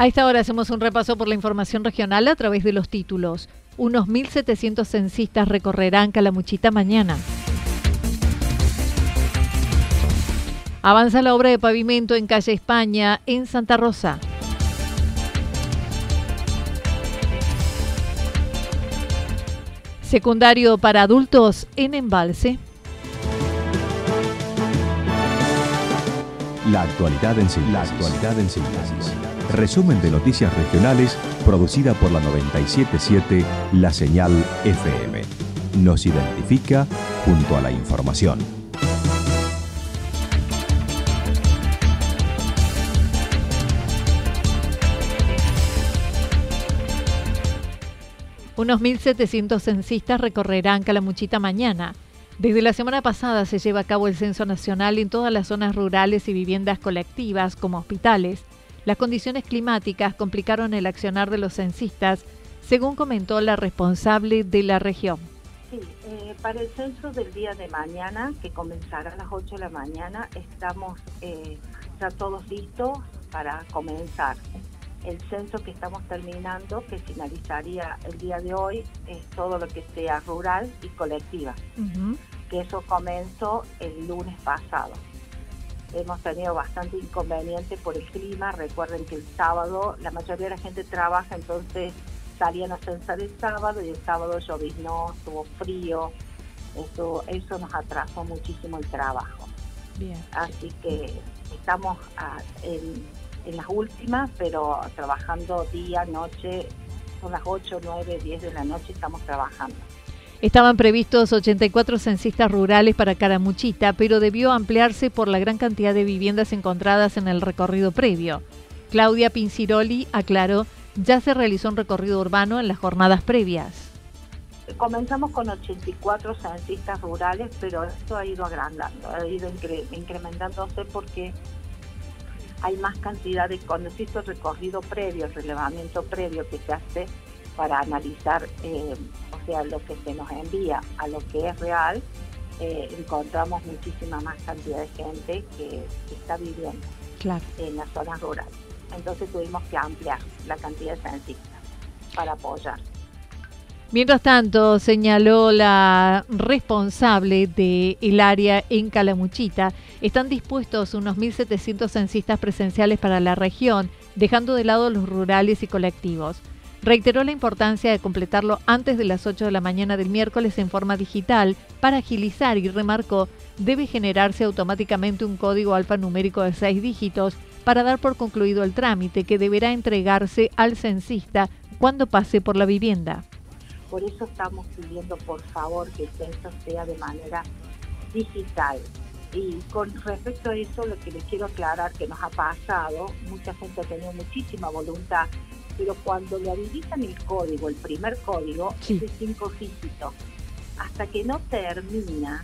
A esta hora hacemos un repaso por la información regional a través de los títulos. Unos 1.700 censistas recorrerán Calamuchita mañana. Avanza la obra de pavimento en calle España, en Santa Rosa. Secundario para adultos en embalse. La actualidad en síntesis. La actualidad en síntesis. Resumen de noticias regionales producida por la 977 La Señal FM. Nos identifica junto a la información. Unos 1.700 censistas recorrerán Calamuchita mañana. Desde la semana pasada se lleva a cabo el censo nacional en todas las zonas rurales y viviendas colectivas como hospitales. Las condiciones climáticas complicaron el accionar de los censistas, según comentó la responsable de la región. Sí, eh, para el censo del día de mañana, que comenzará a las 8 de la mañana, estamos eh, ya todos listos para comenzar. El censo que estamos terminando, que finalizaría el día de hoy, es todo lo que sea rural y colectiva, que eso comenzó el lunes pasado hemos tenido bastante inconveniente por el clima. Recuerden que el sábado la mayoría de la gente trabaja, entonces salían a censar el sábado y el sábado lloviznó, estuvo frío. Eso, eso nos atrasó muchísimo el trabajo. Bien. Así que estamos en, en las últimas, pero trabajando día, noche, son las 8, 9, 10 de la noche estamos trabajando. Estaban previstos 84 censistas rurales para Caramuchita, pero debió ampliarse por la gran cantidad de viviendas encontradas en el recorrido previo. Claudia Pinciroli aclaró, ya se realizó un recorrido urbano en las jornadas previas. Comenzamos con 84 censistas rurales, pero esto ha ido agrandando, ha ido incrementándose porque hay más cantidad de, cuando se hizo el recorrido previo, el relevamiento previo que se hace para analizar eh, o sea, lo que se nos envía a lo que es real, eh, encontramos muchísima más cantidad de gente que, está viviendo en las zonas rurales. Entonces tuvimos que ampliar la cantidad de censistas para apoyar. Mientras tanto, señaló la responsable del área en Calamuchita, están dispuestos unos 1.700 censistas presenciales para la región, dejando de lado los rurales y colectivos. Reiteró la importancia de completarlo antes de las 8 de la mañana del miércoles en forma digital para agilizar y remarcó debe generarse automáticamente un código alfanumérico de seis dígitos para dar por concluido el trámite que deberá entregarse al censista cuando pase por la vivienda. Por eso estamos pidiendo por favor que el censo sea de manera digital. Y con respecto a eso, lo que les quiero aclarar que nos ha pasado, mucha gente ha tenido muchísima voluntad pero cuando le habilitan el código, el primer código, es de cinco dígitos. Hasta que no termina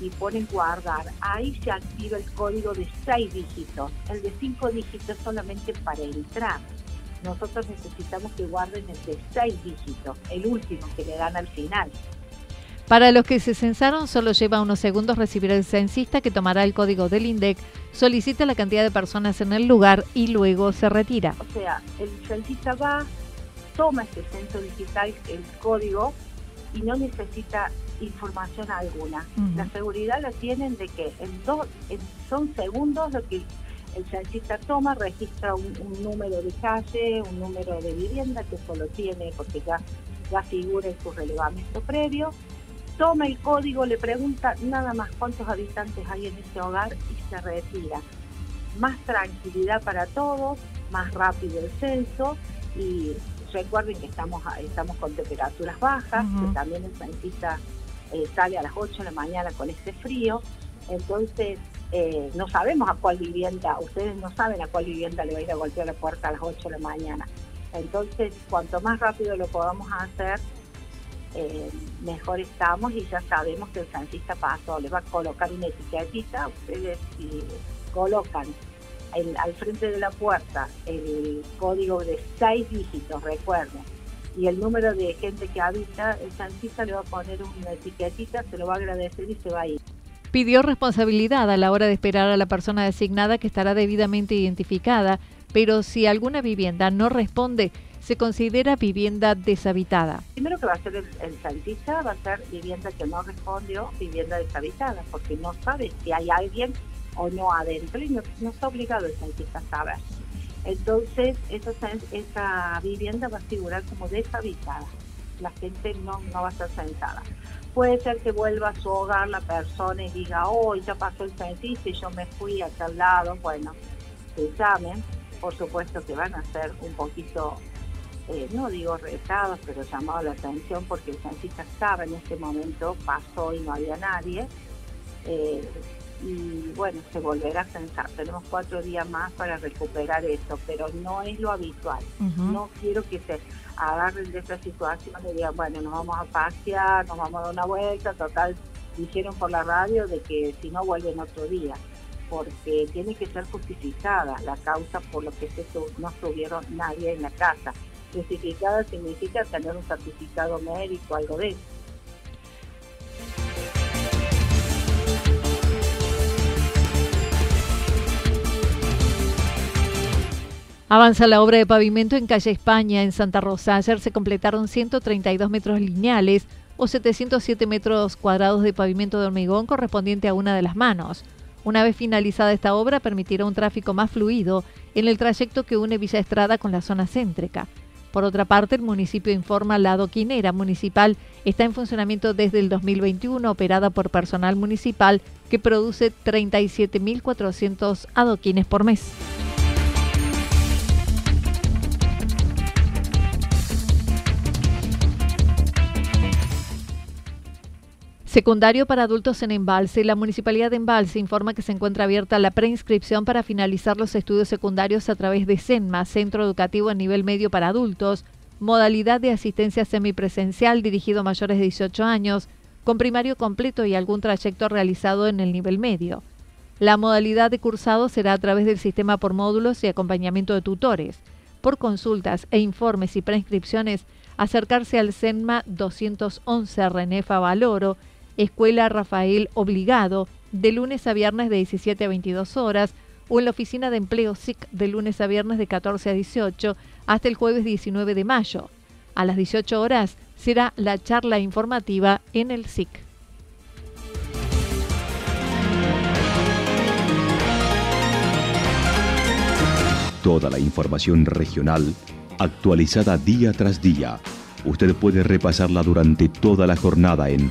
y ponen guardar, ahí se activa el código de seis dígitos. El de cinco dígitos solamente para entrar. Nosotros necesitamos que guarden el de seis dígitos, el último que le dan al final. Para los que se censaron, solo lleva unos segundos recibir el censista que tomará el código del INDEC, solicita la cantidad de personas en el lugar y luego se retira. O sea, el censista va, toma este censo digital, el código, y no necesita información alguna. La seguridad la tienen de que en dos, son segundos lo que el censista toma, registra un, número de calle, un número de vivienda que solo tiene porque ya, ya figura en su relevamiento previo toma el código, le pregunta nada más cuántos habitantes hay en ese hogar y se retira. Más tranquilidad para todos, más rápido el censo y recuerden que estamos, estamos con temperaturas bajas, que también el censista eh, sale a las 8 de la mañana con este frío, entonces eh, no sabemos a cuál vivienda, ustedes no saben a cuál vivienda le va a ir a golpear la puerta a las 8 de la mañana. Entonces, cuanto más rápido lo podamos hacer, eh, mejor estamos y ya sabemos que el censista pasó, les va a colocar una etiquetita, ustedes si colocan al frente de la puerta el código de seis dígitos, recuerden, y el número de gente que habita, el censista le va a poner una etiquetita, se lo va a agradecer y se va a ir. Pidió responsabilidad a la hora de esperar a la persona designada que estará debidamente identificada, pero si alguna vivienda no responde, se considera vivienda deshabitada. Primero que va a hacer el, el va a ser vivienda que no respondió, vivienda deshabitada, porque no sabe si hay alguien o no adentro y no, está obligado el santista a saber. Entonces, esa, esa vivienda va a figurar como deshabitada. La gente no, no va a ser sentada. Puede ser que vuelva a su hogar la persona y diga, oh, ya pasó el censista y yo me fui a tal lado. Bueno, se llamen. Por supuesto que van a ser un poquito eh, no digo retados, pero llamado la atención porque el censista estaba en ese momento, pasó y no había nadie. Eh, y bueno, se volverá a censar. Tenemos cuatro días más para recuperar eso, pero no es lo habitual. No quiero que se agarren de esa situación y digan, bueno, nos vamos a pasear, nos vamos a dar una vuelta, total, dijeron por la radio de que si no vuelven otro día porque tiene que ser justificada la causa por lo que se, no tuvieron nadie en la casa justificada significa tener un certificado médico, algo de eso. Avanza la obra de pavimento en calle España, en Santa Rosa. Ayer se completaron 132 metros lineales o 707 metros cuadrados de pavimento de hormigón correspondiente a una de las manos. Una vez finalizada esta obra, permitirá un tráfico más fluido en el trayecto que une Villa Estrada con la zona céntrica. Por otra parte, el municipio informa la adoquinera municipal está en funcionamiento desde el 2021, operada por personal municipal que produce 37.400 adoquines por mes. Secundario para adultos en Embalse. La Municipalidad de Embalse informa que se encuentra abierta la preinscripción para finalizar los estudios secundarios a través de CENMA, Centro Educativo a Nivel Medio para Adultos, modalidad de asistencia semipresencial dirigido a mayores de 18 años, con primario completo y algún trayecto realizado en el nivel medio. La modalidad de cursado será a través del sistema por módulos y acompañamiento de tutores. Por consultas e informes y preinscripciones, acercarse al CENMA 211 Renefa Valoro, Escuela Rafael Obligado, de lunes a viernes de 17 a 22 horas, o en la oficina de empleo SIC de lunes a viernes de 14 a 18 hasta el jueves 19 de mayo. A las 18 horas será la charla informativa en el SIC. Toda la información regional actualizada día tras día. Usted puede repasarla durante toda la jornada en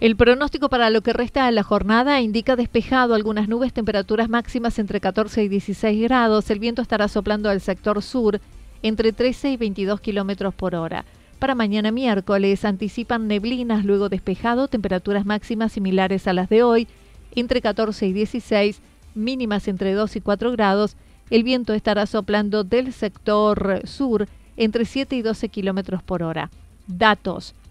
El pronóstico para lo que resta de la jornada indica despejado, algunas nubes, temperaturas máximas entre 14 y 16 grados. El viento estará soplando al sector sur entre 13 y 22 kilómetros por hora. Para mañana miércoles anticipan neblinas, luego despejado, temperaturas máximas similares a las de hoy, entre 14 y 16, mínimas entre 2 y 4 grados. El viento estará soplando del sector sur entre 7 y 12 kilómetros por hora. Datos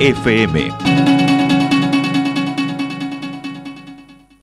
FM.